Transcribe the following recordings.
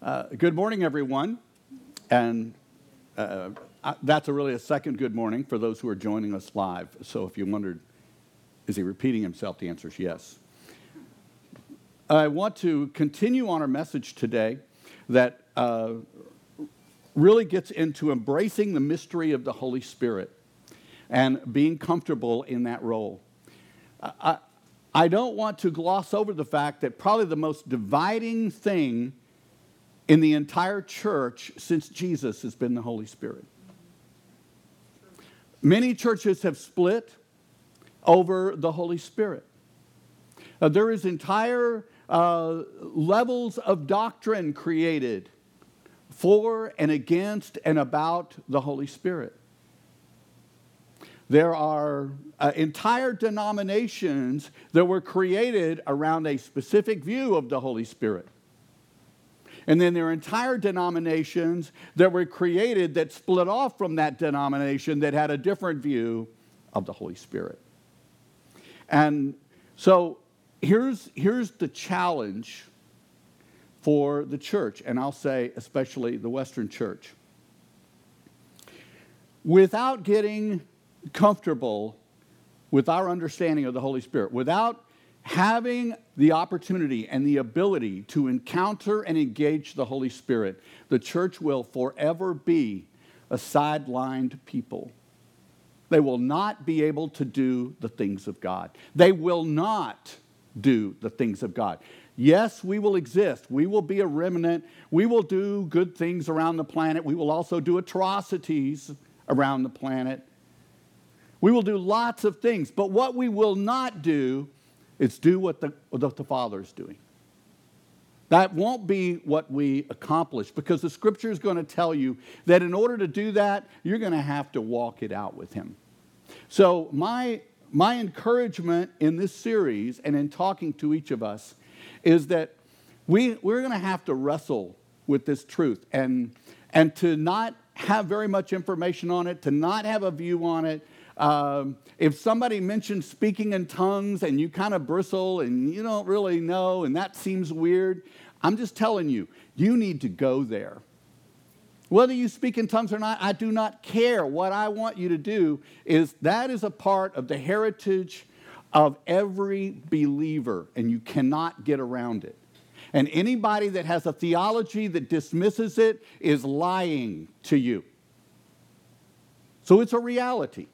Uh, good morning, everyone. And uh, that's a really a second good morning for those who are joining us live. So if you wondered, is he repeating himself? The answer is yes. I want to continue on our message today that uh, really gets into embracing the mystery of the Holy Spirit and being comfortable in that role. I, I don't want to gloss over the fact that probably the most dividing thing in the entire church since Jesus has been the Holy Spirit. Many churches have split over the Holy Spirit. Uh, there is entire uh, levels of doctrine created for and against and about the Holy Spirit. There are uh, entire denominations that were created around a specific view of the Holy Spirit. And then there are entire denominations that were created that split off from that denomination that had a different view of the Holy Spirit. And so here's, here's the challenge for the church, and I'll say especially the Western church. Without getting comfortable with our understanding of the Holy Spirit, without having the opportunity and the ability to encounter and engage the Holy Spirit, the church will forever be a sidelined people. They will not be able to do the things of God. They will not do the things of God. Yes, we will exist. We will be a remnant. We will do good things around the planet. We will also do atrocities around the planet. We will do lots of things. But what we will not do it's do what the, what the Father is doing. That won't be what we accomplish because the scripture is going to tell you that in order to do that, you're going to have to walk it out with Him. So, my, my encouragement in this series and in talking to each of us is that we, we're going to have to wrestle with this truth and, and to not have very much information on it, to not have a view on it, um, if somebody mentions speaking in tongues and you kind of bristle and you don't really know and that seems weird, I'm just telling you, you need to go there. Whether you speak in tongues or not, I do not care. What I want you to do is that is a part of the heritage of every believer, and you cannot get around it. And anybody that has a theology that dismisses it is lying to you. So it's a reality.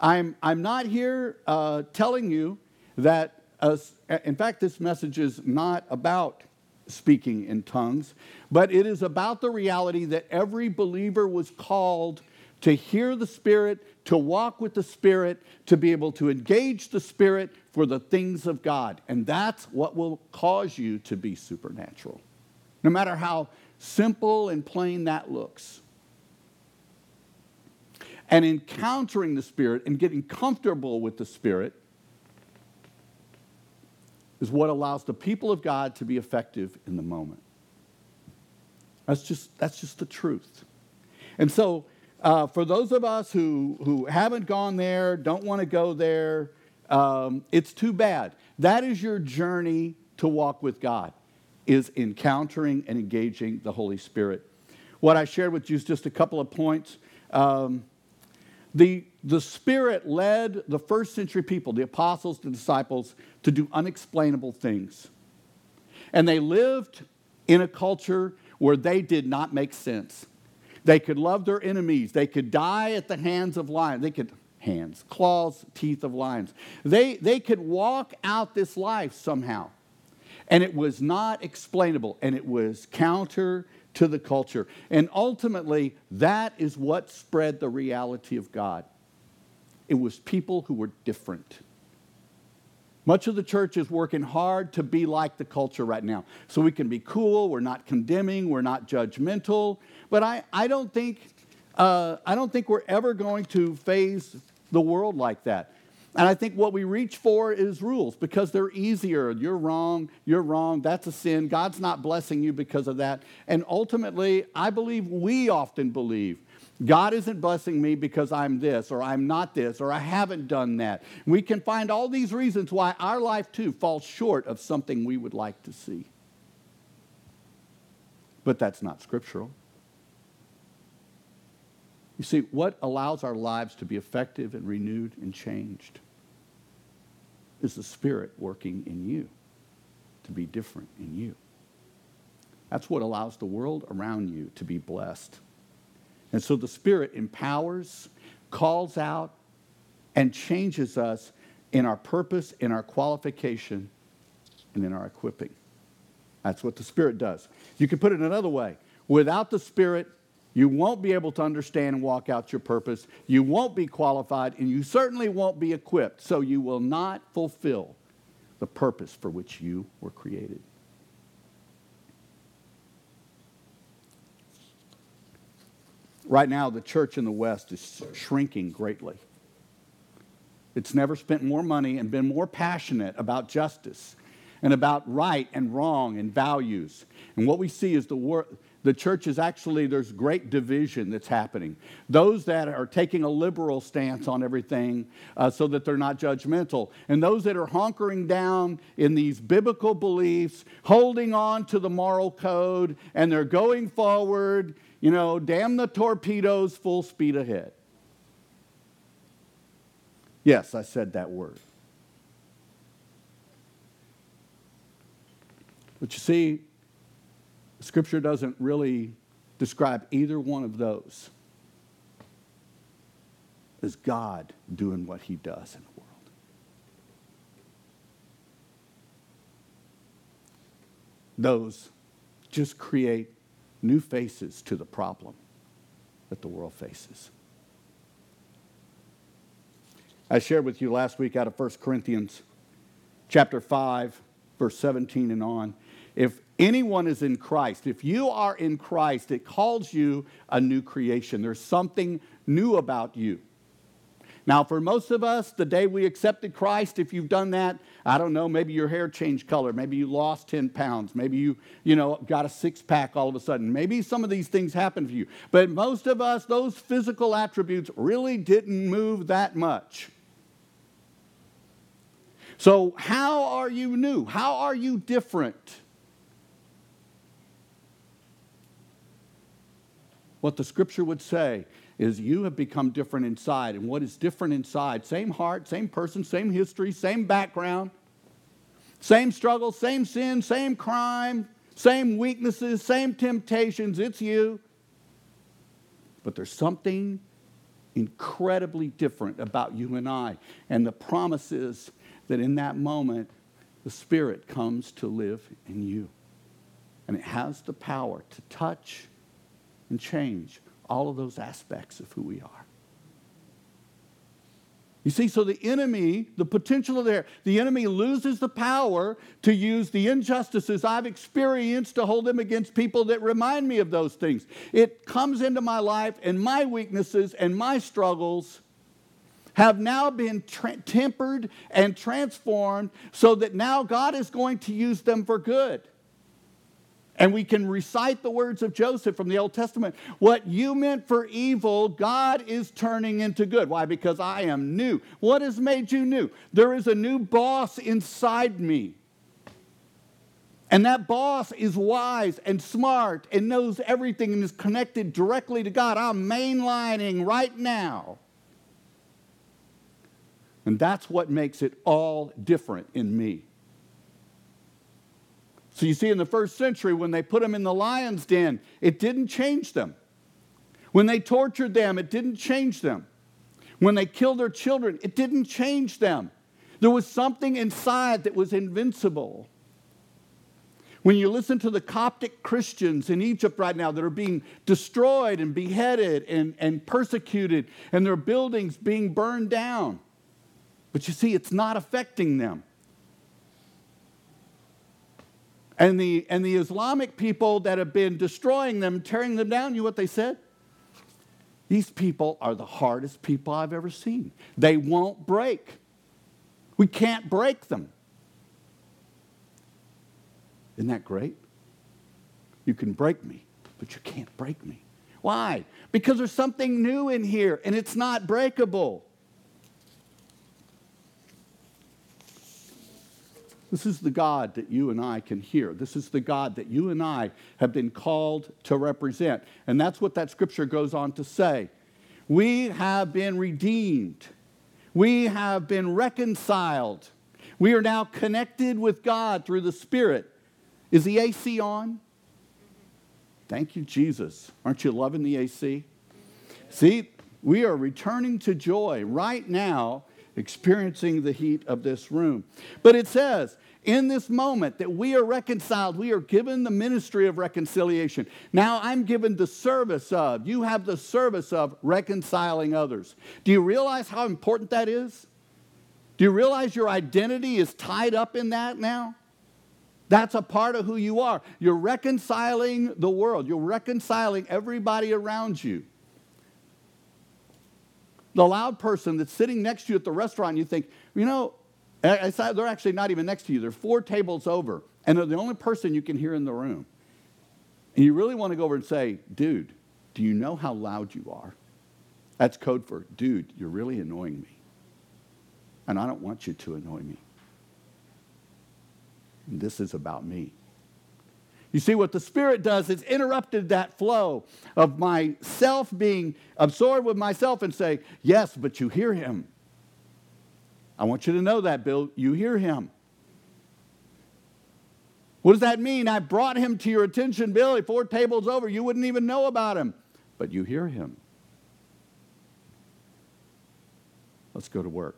I'm, I'm not here uh, telling you that, uh, in fact, this message is not about speaking in tongues, but it is about the reality that every believer was called to hear the Spirit, to walk with the Spirit, to be able to engage the Spirit for the things of God. And that's what will cause you to be supernatural, no matter how simple and plain that looks and encountering the Spirit and getting comfortable with the Spirit is what allows the people of God to be effective in the moment. That's just, that's just the truth. And so, uh, for those of us who, who haven't gone there, don't want to go there, um, it's too bad. That is your journey to walk with God, is encountering and engaging the Holy Spirit. What I shared with you is just a couple of points. Um, the, the Spirit led the first century people, the apostles, the disciples, to do unexplainable things. And they lived in a culture where they did not make sense. They could love their enemies. They could die at the hands of lions. They could, hands, claws, teeth of lions. They, they could walk out this life somehow. And it was not explainable, and it was counter to the culture. And ultimately, that is what spread the reality of God. It was people who were different. Much of the church is working hard to be like the culture right now. So we can be cool, we're not condemning, we're not judgmental. But I, I, don't, think, uh, I don't think we're ever going to faze the world like that. And I think what we reach for is rules because they're easier. You're wrong, you're wrong, that's a sin. God's not blessing you because of that. And ultimately, I believe we often believe God isn't blessing me because I'm this, or I'm not this, or I haven't done that. We can find all these reasons why our life too falls short of something we would like to see. but that's not scriptural. You see, what allows our lives to be effective and renewed and changed is the Spirit working in you to be different in you. That's what allows the world around you to be blessed. And so the Spirit empowers, calls out, and changes us in our purpose, in our qualification, and in our equipping. That's what the Spirit does. You can put it another way without the Spirit, you won't be able to understand and walk out your purpose. You won't be qualified, and you certainly won't be equipped. So you will not fulfill the purpose for which you were created. Right now, the church in the West is shrinking greatly. It's never spent more money and been more passionate about justice and about right and wrong and values. And what we see is the world the church is actually, there's great division that's happening. Those that are taking a liberal stance on everything uh, so that they're not judgmental, and those that are hunkering down in these biblical beliefs, holding on to the moral code, and they're going forward, you know, damn the torpedoes, full speed ahead. Yes, I said that word. But you see, Scripture doesn't really describe either one of those as God doing what he does in the world. Those just create new faces to the problem that the world faces. I shared with you last week out of 1 Corinthians chapter 5 verse 17 and on. If anyone is in Christ, if you are in Christ, it calls you a new creation. There's something new about you. Now, for most of us, the day we accepted Christ, if you've done that, I don't know, maybe your hair changed color, maybe you lost 10 pounds, maybe you, you know, got a six pack all of a sudden. Maybe some of these things happened for you. But most of us, those physical attributes really didn't move that much. So, how are you new? How are you different? What the scripture would say is you have become different inside. And what is different inside? Same heart, same person, same history, same background, same struggle, same sin, same crime, same weaknesses, same temptations. It's you. But there's something incredibly different about you and I. And the promise is that in that moment, the Spirit comes to live in you. And it has the power to touch and change all of those aspects of who we are. You see, so the enemy, the potential of there, the enemy loses the power to use the injustices I've experienced to hold them against people that remind me of those things. It comes into my life, and my weaknesses and my struggles have now been tra- tempered and transformed so that now God is going to use them for good. And we can recite the words of Joseph from the Old Testament. What you meant for evil, God is turning into good. Why? Because I am new. What has made you new? There is a new boss inside me. And that boss is wise and smart and knows everything and is connected directly to God. I'm mainlining right now. And that's what makes it all different in me. So you see, in the first century, when they put them in the lion's den, it didn't change them. When they tortured them, it didn't change them. When they killed their children, it didn't change them. There was something inside that was invincible. When you listen to the Coptic Christians in Egypt right now that are being destroyed and beheaded and, and persecuted, and their buildings being burned down, but you see, it's not affecting them. And the, and the Islamic people that have been destroying them, tearing them down, you know what they said? These people are the hardest people I've ever seen. They won't break. We can't break them. Isn't that great? You can break me, but you can't break me. Why? Because there's something new in here and it's not breakable. This is the God that you and I can hear. This is the God that you and I have been called to represent. And that's what that scripture goes on to say. We have been redeemed, we have been reconciled. We are now connected with God through the Spirit. Is the AC on? Thank you, Jesus. Aren't you loving the AC? See, we are returning to joy right now experiencing the heat of this room. But it says, in this moment that we are reconciled, we are given the ministry of reconciliation. Now I'm given the service of, you have the service of reconciling others. Do you realize how important that is? Do you realize your identity is tied up in that now? That's a part of who you are. You're reconciling the world, you're reconciling everybody around you the loud person that's sitting next to you at the restaurant, you think, you know, they're actually not even next to you. They're four tables over, and they're the only person you can hear in the room. And you really want to go over and say, dude, do you know how loud you are? That's code for, dude, you're really annoying me. And I don't want you to annoy me. This is about me. You see, what the Spirit does is interrupted that flow of myself being absorbed with myself and say, Yes, but you hear Him. I want you to know that, Bill. You hear Him. What does that mean? I brought Him to your attention, Billy, four tables over. You wouldn't even know about Him, but you hear Him. Let's go to work.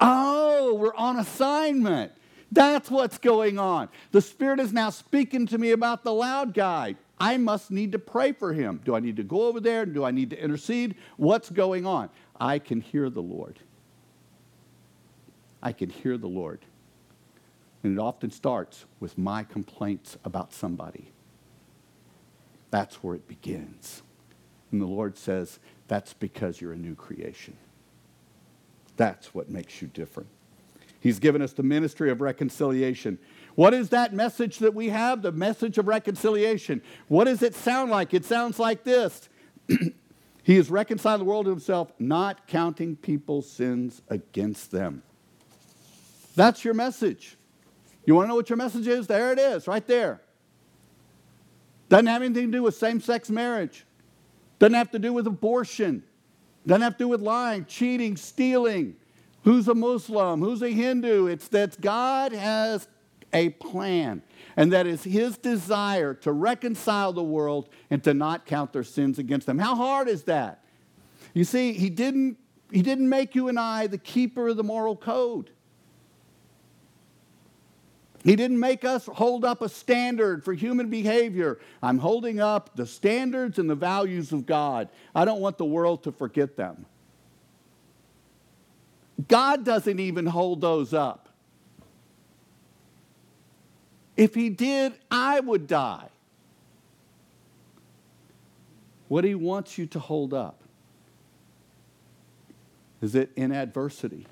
Oh, we're on assignment. That's what's going on. The Spirit is now speaking to me about the loud guy. I must need to pray for him. Do I need to go over there? Do I need to intercede? What's going on? I can hear the Lord. I can hear the Lord. And it often starts with my complaints about somebody. That's where it begins. And the Lord says, That's because you're a new creation. That's what makes you different. He's given us the ministry of reconciliation. What is that message that we have? The message of reconciliation. What does it sound like? It sounds like this He has reconciled the world to himself, not counting people's sins against them. That's your message. You want to know what your message is? There it is, right there. Doesn't have anything to do with same sex marriage, doesn't have to do with abortion, doesn't have to do with lying, cheating, stealing who's a Muslim, who's a Hindu. It's that God has a plan, and that is His desire to reconcile the world and to not count their sins against them. How hard is that? You see, He didn't, he didn't make you and I the keeper of the moral code. He didn't make us hold up a standard for human behavior. I'm holding up the standards and the values of God. I don't want the world to forget them. God doesn't even hold those up. If he did, I would die. What he wants you to hold up is that in adversity,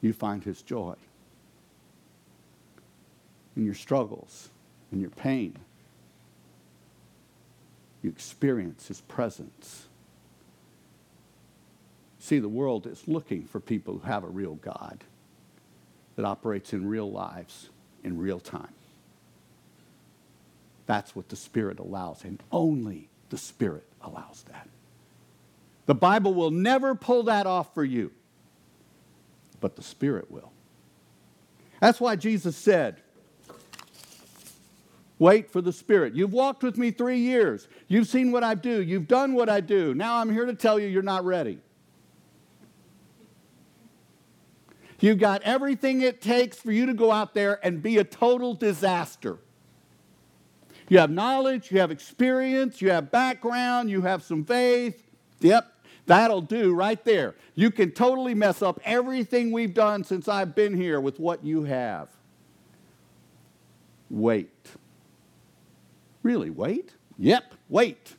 you find his joy. In your struggles, in your pain, you experience his presence. See, the world is looking for people who have a real God that operates in real lives in real time. That's what the Spirit allows, and only the Spirit allows that. The Bible will never pull that off for you, but the Spirit will. That's why Jesus said, Wait for the Spirit. You've walked with me three years. You've seen what I do. You've done what I do. Now I'm here to tell you you're not ready. You've got everything it takes for you to go out there and be a total disaster. You have knowledge, you have experience, you have background, you have some faith. Yep, that'll do right there. You can totally mess up everything we've done since I've been here with what you have. Wait. Really, wait? Yep, wait.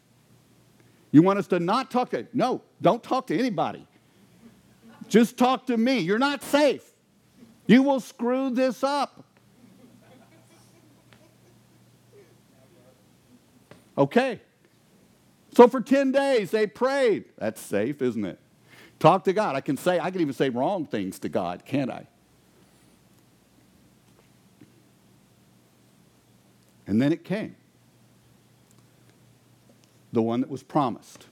You want us to not talk to? No, don't talk to anybody. Just talk to me. You're not safe. You will screw this up. Okay. So for 10 days they prayed. That's safe, isn't it? Talk to God. I can say, I can even say wrong things to God, can't I? And then it came. The one that was promised.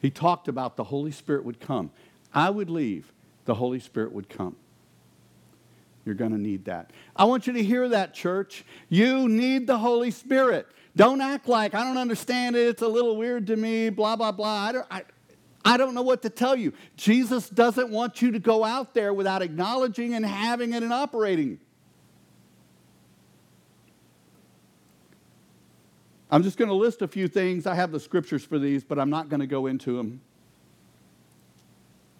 He talked about the Holy Spirit would come. I would leave, the Holy Spirit would come. You're going to need that. I want you to hear that, church. You need the Holy Spirit. Don't act like I don't understand it. It's a little weird to me, blah, blah, blah. I don't, I, I don't know what to tell you. Jesus doesn't want you to go out there without acknowledging and having it and operating. I'm just going to list a few things. I have the scriptures for these, but I'm not going to go into them.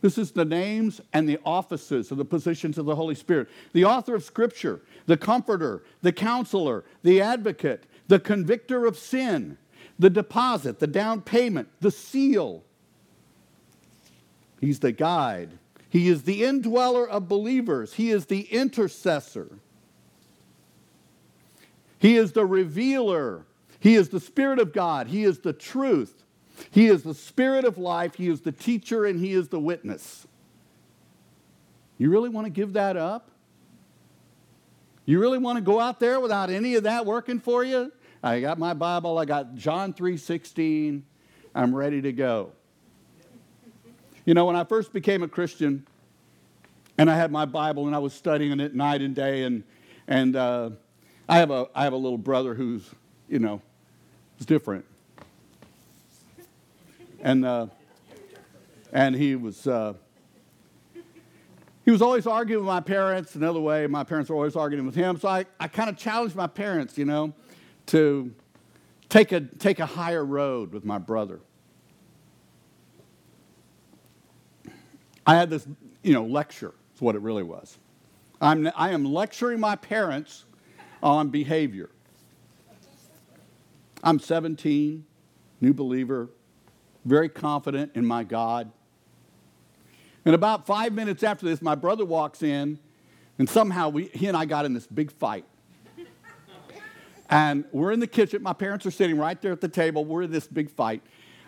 This is the names and the offices of the positions of the Holy Spirit. The author of Scripture, the comforter, the counselor, the advocate, the convictor of sin, the deposit, the down payment, the seal, He's the guide. He is the indweller of believers. He is the intercessor. He is the revealer. He is the Spirit of God. He is the truth. He is the Spirit of life. He is the teacher and He is the witness. You really want to give that up? You really want to go out there without any of that working for you? I got my Bible. I got John 3:16. I'm ready to go. You know, when I first became a Christian and I had my Bible and I was studying it night and day, and, and uh, I, have a, I have a little brother who's, you know, is different. And, uh, and he was. Uh, he was always arguing with my parents another way. My parents were always arguing with him. So I, I kind of challenged my parents, you know, to take a, take a higher road with my brother. I had this, you know, lecture, is what it really was. I'm, I am lecturing my parents on behavior. I'm 17, new believer, very confident in my God. And about five minutes after this, my brother walks in, and somehow we, he and I got in this big fight. and we're in the kitchen. My parents are sitting right there at the table. We're in this big fight.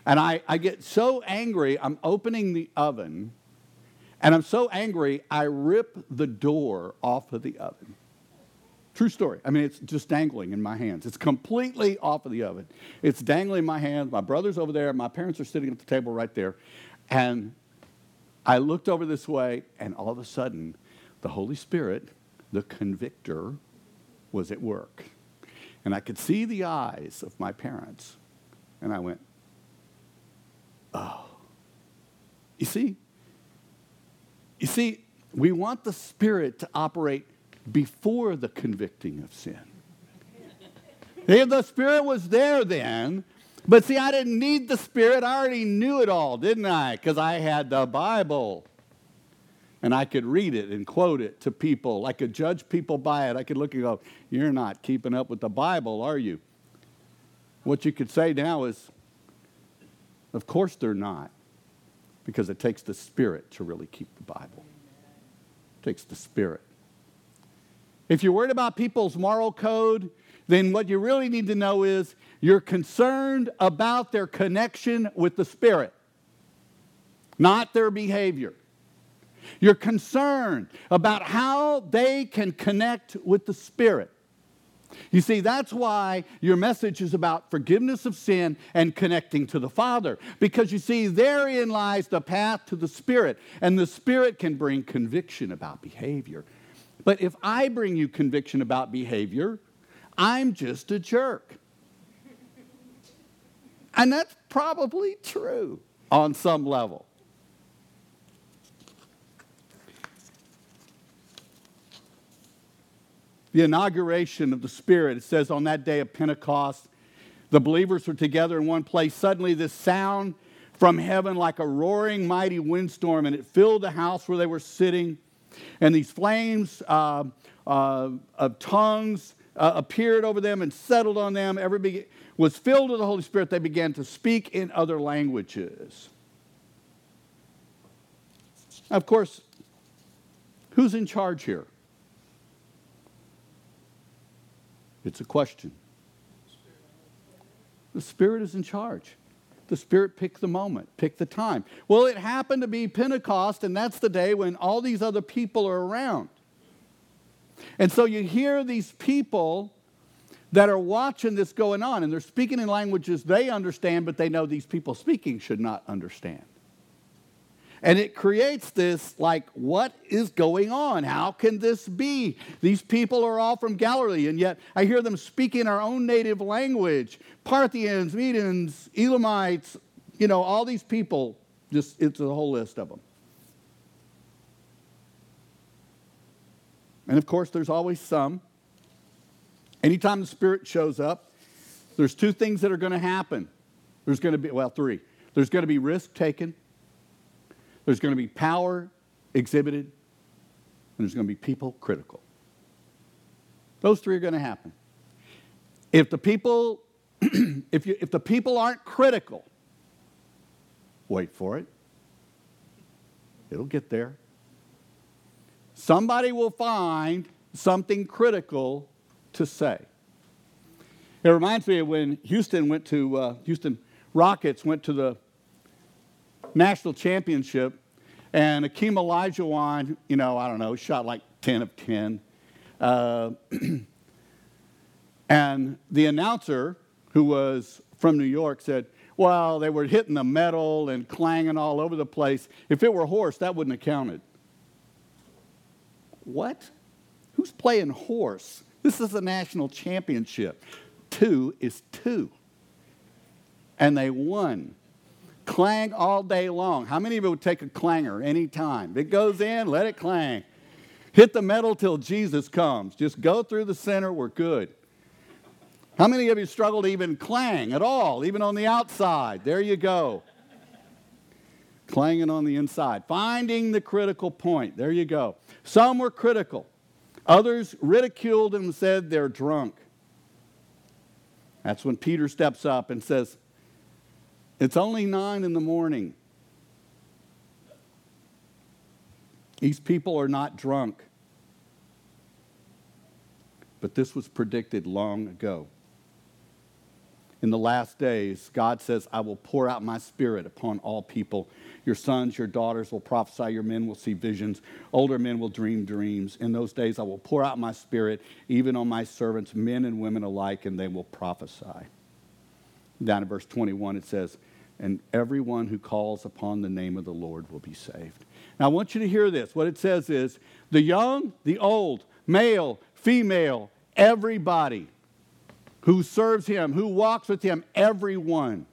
And I, I get so angry, I'm opening the oven and I'm so angry, I rip the door off of the oven. True story. I mean, it's just dangling in my hands. It's completely off of the oven. It's dangling in my hands. My brother's over there. My parents are sitting at the table right there. And I looked over this way, and all of a sudden, the Holy Spirit, the convictor, was at work. And I could see the eyes of my parents. And I went, oh. You see, you see, we want the Spirit to operate before the convicting of sin. the Spirit was there then, but see, I didn't need the Spirit. I already knew it all, didn't I? Because I had the Bible. And I could read it and quote it to people. I could judge people by it. I could look and go, You're not keeping up with the Bible, are you? What you could say now is, Of course they're not because it takes the Spirit to really keep the Bible. It takes the Spirit. If you're worried about people's moral code, then what you really need to know is you're concerned about their connection with the Spirit, not their behavior. You're concerned about how they can connect with the Spirit. You see, that's why your message is about forgiveness of sin and connecting to the Father. Because you see, therein lies the path to the Spirit, and the Spirit can bring conviction about behavior. But if I bring you conviction about behavior, I'm just a jerk. And that's probably true on some level. the inauguration of the Spirit. It says on that day of Pentecost, the believers were together in one place. Suddenly, this sound from heaven like a roaring mighty windstorm, and it filled the house where they were sitting. And these flames uh, uh, of tongues uh, appeared over them and settled on them. Everybody was filled with the Holy Spirit. They began to speak in other languages. Of course, who's in charge here? It's a question. The Spirit is in charge. The Spirit picked the moment, picked the time. Well, it happened to be Pentecost, and that's the day when all these other people are around. And so you hear these people that are watching this going on, and they're speaking in languages they understand, but they know these people speaking should not understand. And it creates this like, what is going on? How can this be? These people are all from Galilee, and yet I hear them speaking our own native language Parthians, Medians, Elamites, you know, all these people. Just, it's a whole list of them. And of course, there's always some. Anytime the Spirit shows up, there's two things that are going to happen. There's going to be, well, three. There's going to be risk taken there's going to be power exhibited, and there's going to be people critical. Those three are going to happen. If the people, if, you, if the people aren't critical, wait for it. It'll get there. Somebody will find something critical to say. It reminds me of when Houston went to uh, Houston Rockets went to the national championship, and Akeem Olajuwon, you know, I don't know, shot like 10 of 10. Uh, and the announcer, who was from New York, said, well, they were hitting the metal and clanging all over the place. If it were horse, that wouldn't have counted. What? Who's playing horse? This is a national championship. Two is two. And they won clang all day long. How many of you would take a clanger anytime? It goes in, let it clang. Hit the metal till Jesus comes. Just go through the center, we're good. How many of you struggle to even clang at all, even on the outside? There you go. Clanging on the inside. Finding the critical point. There you go. Some were critical, others ridiculed and said they're drunk. That's when Peter steps up and says, it's only nine in the morning. These people are not drunk. But this was predicted long ago. In the last days, God says, I will pour out my spirit upon all people. Your sons, your daughters will prophesy, your men will see visions, older men will dream dreams. In those days, I will pour out my spirit even on my servants, men and women alike, and they will prophesy. Down in verse 21, it says, and everyone who calls upon the name of the Lord will be saved. Now, I want you to hear this. What it says is the young, the old, male, female, everybody who serves him, who walks with him, everyone,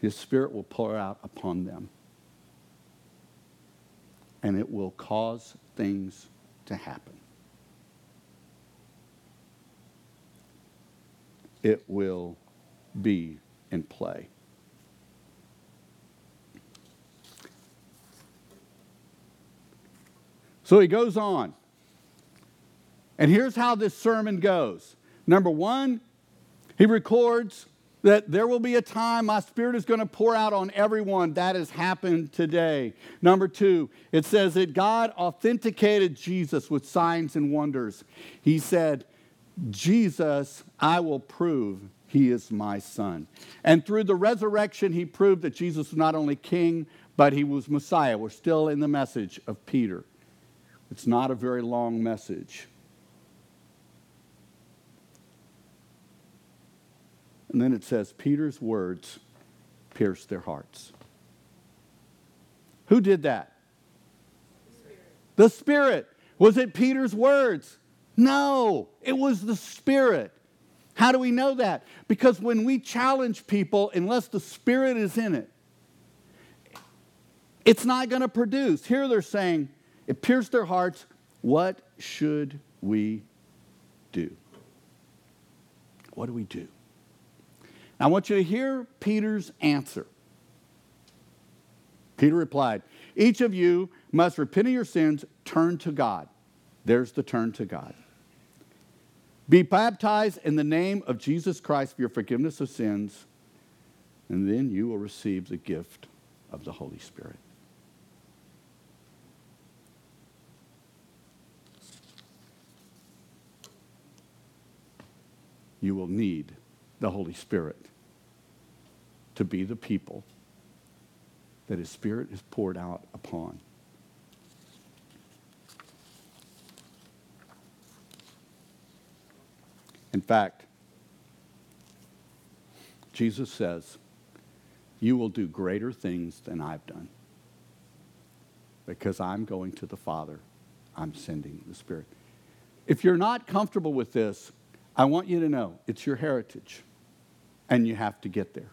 his spirit will pour out upon them. And it will cause things to happen. It will be in play. So he goes on. And here's how this sermon goes. Number one, he records that there will be a time my spirit is going to pour out on everyone. That has happened today. Number two, it says that God authenticated Jesus with signs and wonders. He said, Jesus, I will prove he is my son. And through the resurrection, he proved that Jesus was not only king, but he was Messiah. We're still in the message of Peter. It's not a very long message. And then it says, Peter's words pierced their hearts. Who did that? The Spirit. the Spirit. Was it Peter's words? No, it was the Spirit. How do we know that? Because when we challenge people, unless the Spirit is in it, it's not going to produce. Here they're saying, it pierced their hearts. What should we do? What do we do? Now, I want you to hear Peter's answer. Peter replied, Each of you must repent of your sins, turn to God. There's the turn to God. Be baptized in the name of Jesus Christ for your forgiveness of sins, and then you will receive the gift of the Holy Spirit. you will need the Holy Spirit to be the people that His Spirit is poured out upon. In fact, Jesus says, You will do greater things than I've done. Because I'm going to the Father, I'm sending the Spirit. If you're not comfortable with this, I want you to know it's your heritage, and you have to get there.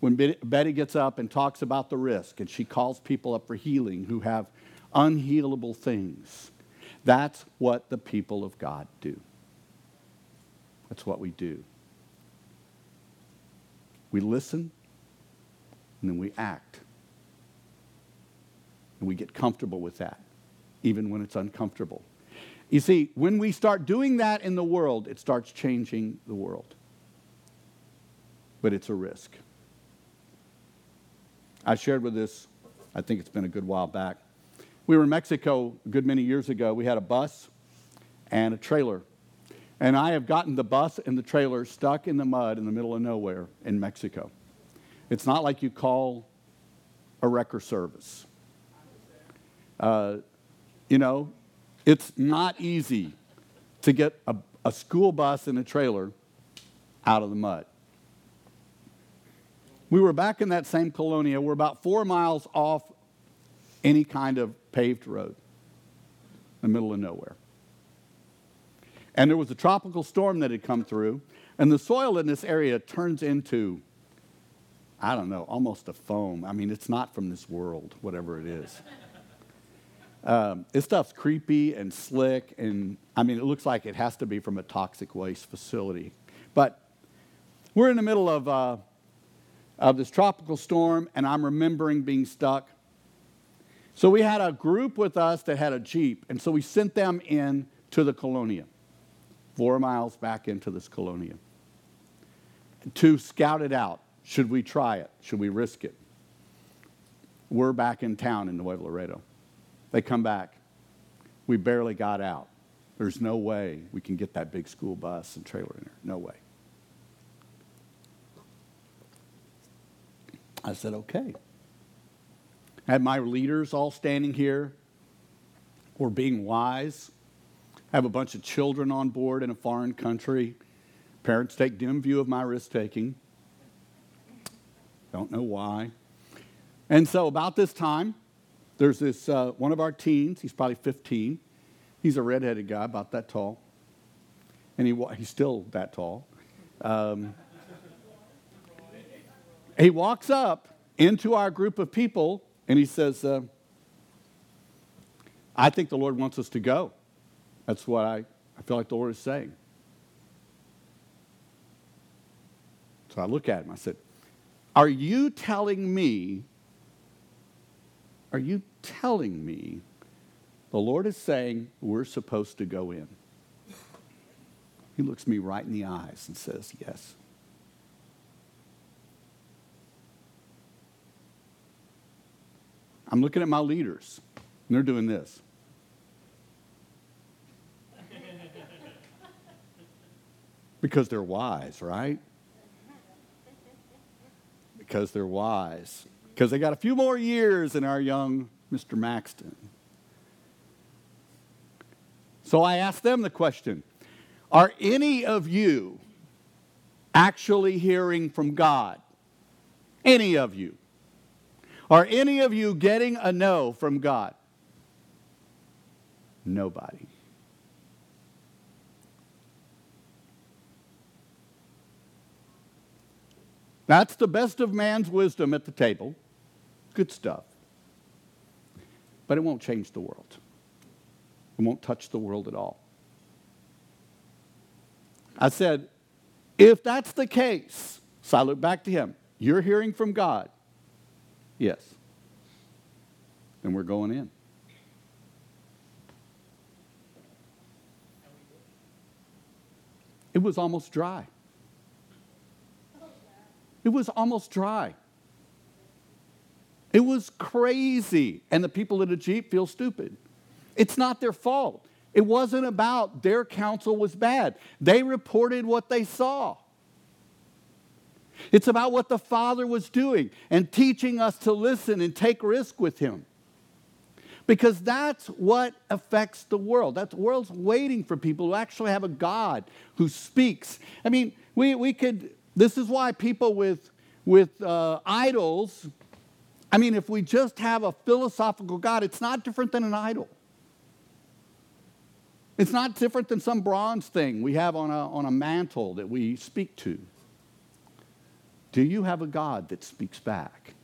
When Betty gets up and talks about the risk, and she calls people up for healing who have unhealable things, that's what the people of God do. That's what we do. We listen, and then we act. And we get comfortable with that, even when it's uncomfortable. You see, when we start doing that in the world, it starts changing the world. But it's a risk. I shared with this, I think it's been a good while back. We were in Mexico a good many years ago. We had a bus and a trailer. And I have gotten the bus and the trailer stuck in the mud in the middle of nowhere in Mexico. It's not like you call a wrecker service. Uh, you know, it's not easy to get a, a school bus and a trailer out of the mud. We were back in that same colonia. We're about four miles off any kind of paved road in the middle of nowhere. And there was a tropical storm that had come through, and the soil in this area turns into, I don't know, almost a foam. I mean, it's not from this world, whatever it is. Um, this stuff's creepy and slick, and I mean, it looks like it has to be from a toxic waste facility. But we're in the middle of, uh, of this tropical storm, and I'm remembering being stuck so we had a group with us that had a Jeep, and so we sent them in to the colonia, four miles back into this colonia, to scout it out. Should we try it? Should we risk it? We're back in town in Nuevo Laredo. They come back. We barely got out. There's no way we can get that big school bus and trailer in there. No way. I said, okay. Had my leaders all standing here or being wise. Have a bunch of children on board in a foreign country. Parents take dim view of my risk taking. Don't know why. And so, about this time, there's this uh, one of our teens. He's probably 15. He's a redheaded guy, about that tall, and he he's still that tall. Um, he walks up into our group of people and he says, uh, I think the Lord wants us to go. That's what I, I feel like the Lord is saying. So I look at him. I said, Are you telling me, are you telling me the Lord is saying we're supposed to go in? He looks me right in the eyes and says, Yes. I'm looking at my leaders, and they're doing this. because they're wise, right? Because they're wise. Because they got a few more years than our young Mr. Maxton. So I asked them the question Are any of you actually hearing from God? Any of you? Are any of you getting a no from God? Nobody. That's the best of man's wisdom at the table. Good stuff. But it won't change the world. It won't touch the world at all. I said, if that's the case, so I look back to him, you're hearing from God. Yes. Then we're going in. It was almost dry. It was almost dry. It was crazy. And the people in the Jeep feel stupid. It's not their fault. It wasn't about their counsel was bad. They reported what they saw. It's about what the Father was doing and teaching us to listen and take risk with Him. Because that's what affects the world. That the world's waiting for people who actually have a God who speaks. I mean, we, we could, this is why people with, with uh, idols, I mean, if we just have a philosophical God, it's not different than an idol. It's not different than some bronze thing we have on a, on a mantle that we speak to. Do you have a God that speaks back?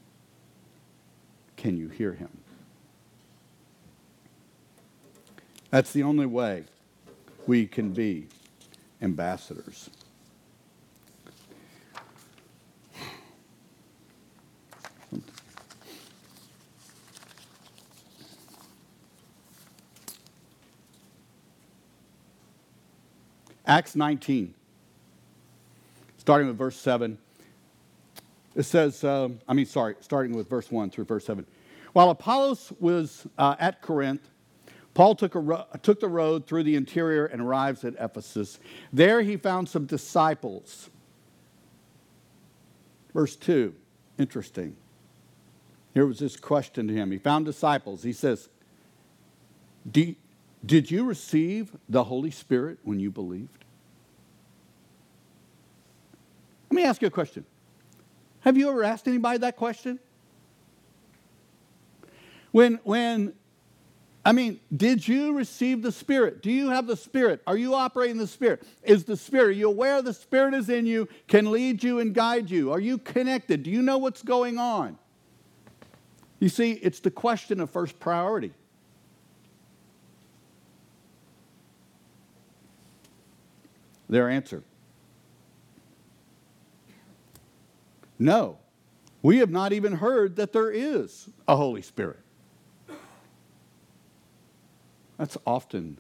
Can you hear him? That's the only way we can be ambassadors. Acts 19, starting with verse 7. It says, uh, I mean, sorry, starting with verse 1 through verse 7. While Apollos was uh, at Corinth, Paul took, ro- took the road through the interior and arrives at Ephesus. There he found some disciples. Verse 2, interesting. Here was this question to him. He found disciples. He says, Did you receive the Holy Spirit when you believed? Let me ask you a question. Have you ever asked anybody that question? When, when, I mean, did you receive the Spirit? Do you have the Spirit? Are you operating the Spirit? Is the Spirit, are you aware the Spirit is in you, can lead you and guide you? Are you connected? Do you know what's going on? You see, it's the question of first priority. Their answer No, we have not even heard that there is a Holy Spirit. That's often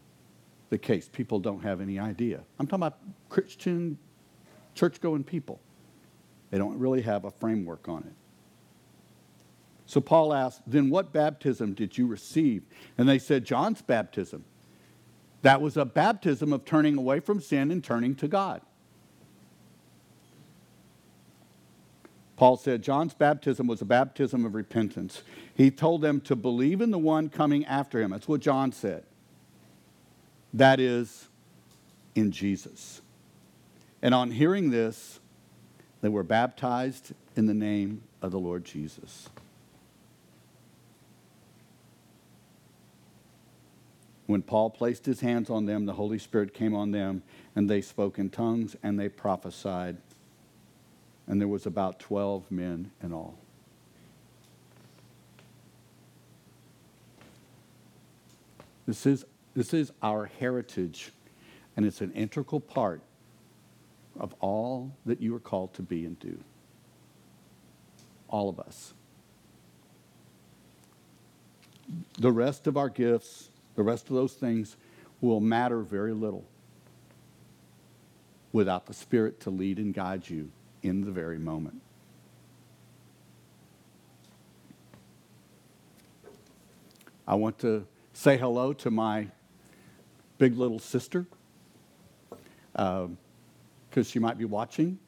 the case. People don't have any idea. I'm talking about Christian, church going people. They don't really have a framework on it. So Paul asked, Then what baptism did you receive? And they said, John's baptism. That was a baptism of turning away from sin and turning to God. Paul said John's baptism was a baptism of repentance. He told them to believe in the one coming after him. That's what John said. That is, in Jesus. And on hearing this, they were baptized in the name of the Lord Jesus. When Paul placed his hands on them, the Holy Spirit came on them, and they spoke in tongues and they prophesied and there was about 12 men in all. This is, this is our heritage, and it's an integral part of all that you are called to be and do. All of us. The rest of our gifts, the rest of those things, will matter very little without the Spirit to lead and guide you in the very moment. I want to say hello to my big little sister because uh, she might be watching.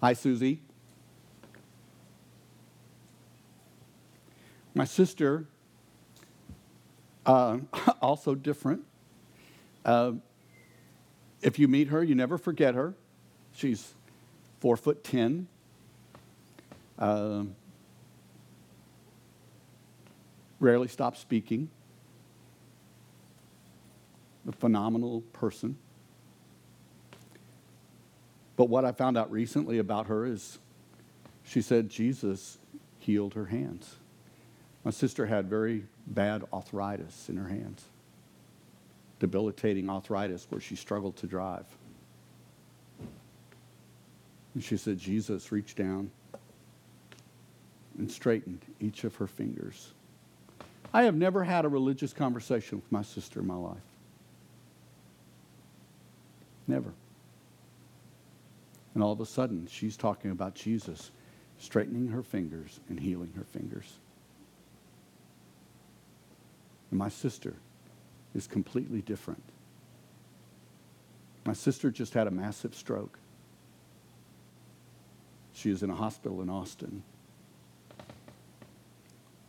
Hi, Susie. My sister, uh, also different. Uh, if you meet her, you never forget her. She's four foot ten. Um, rarely stops speaking. A phenomenal person. But what I found out recently about her is she said Jesus healed her hands. My sister had very bad arthritis in her hands, debilitating arthritis where she struggled to drive. And she said, Jesus reached down and straightened each of her fingers. I have never had a religious conversation with my sister in my life. Never. And all of a sudden, she's talking about Jesus straightening her fingers and healing her fingers. And my sister is completely different. My sister just had a massive stroke. She is in a hospital in Austin.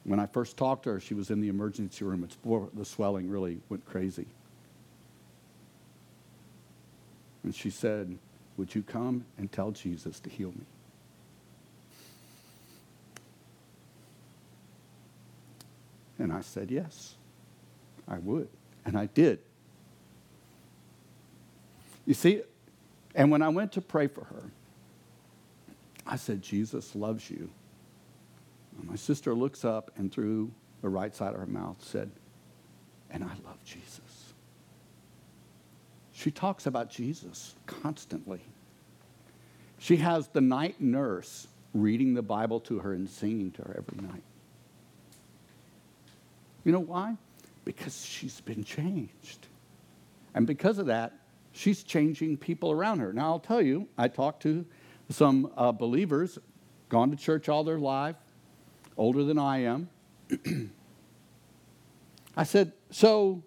When I first talked to her, she was in the emergency room. It's before the swelling really went crazy. And she said, Would you come and tell Jesus to heal me? And I said, Yes, I would. And I did. You see, and when I went to pray for her, I said, Jesus loves you. And my sister looks up and through the right side of her mouth said, And I love Jesus. She talks about Jesus constantly. She has the night nurse reading the Bible to her and singing to her every night. You know why? Because she's been changed. And because of that, she's changing people around her. Now, I'll tell you, I talked to some uh, believers, gone to church all their life, older than I am. I said, So,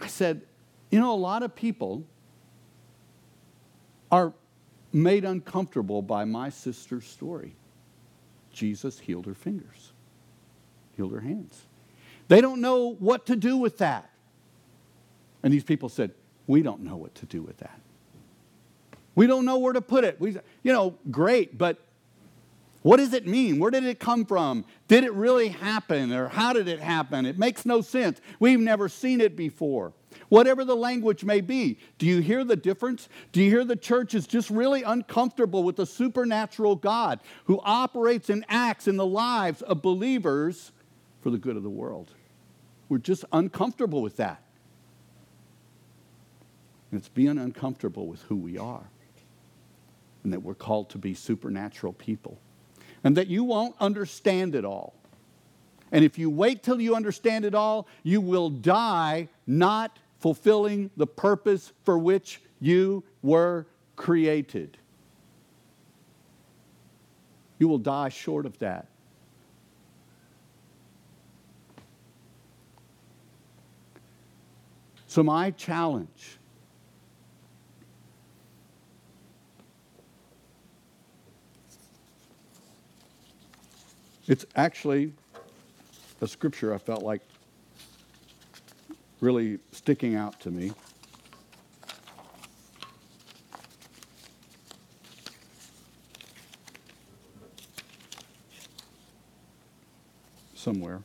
I said, you know, a lot of people are made uncomfortable by my sister's story. Jesus healed her fingers, healed her hands. They don't know what to do with that. And these people said, We don't know what to do with that. We don't know where to put it. We, you know, great, but what does it mean? Where did it come from? Did it really happen? Or how did it happen? It makes no sense. We've never seen it before. Whatever the language may be, do you hear the difference? Do you hear the church is just really uncomfortable with the supernatural God who operates and acts in the lives of believers for the good of the world? We're just uncomfortable with that. And it's being uncomfortable with who we are and that we're called to be supernatural people and that you won't understand it all. And if you wait till you understand it all, you will die not fulfilling the purpose for which you were created. You will die short of that. So, my challenge It's actually a scripture I felt like really sticking out to me. Somewhere.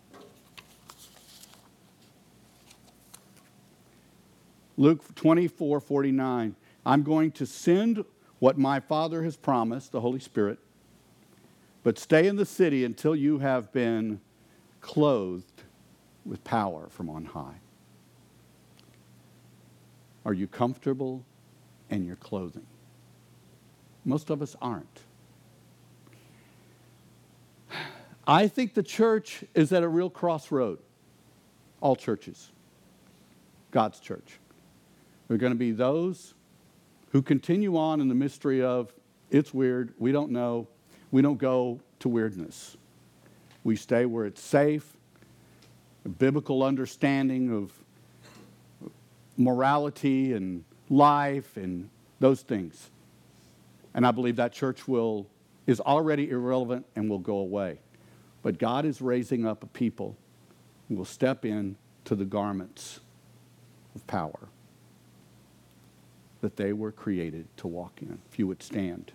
Luke 24 49. I'm going to send what my Father has promised, the Holy Spirit, but stay in the city until you have been clothed with power from on high. Are you comfortable in your clothing? Most of us aren't. I think the church is at a real crossroad. All churches, God's church. There are going to be those who continue on in the mystery of it's weird, we don't know, we don't go to weirdness. We stay where it's safe, a biblical understanding of morality and life and those things. And I believe that church will is already irrelevant and will go away. But God is raising up a people who will step in to the garments of power that they were created to walk in. If you would stand.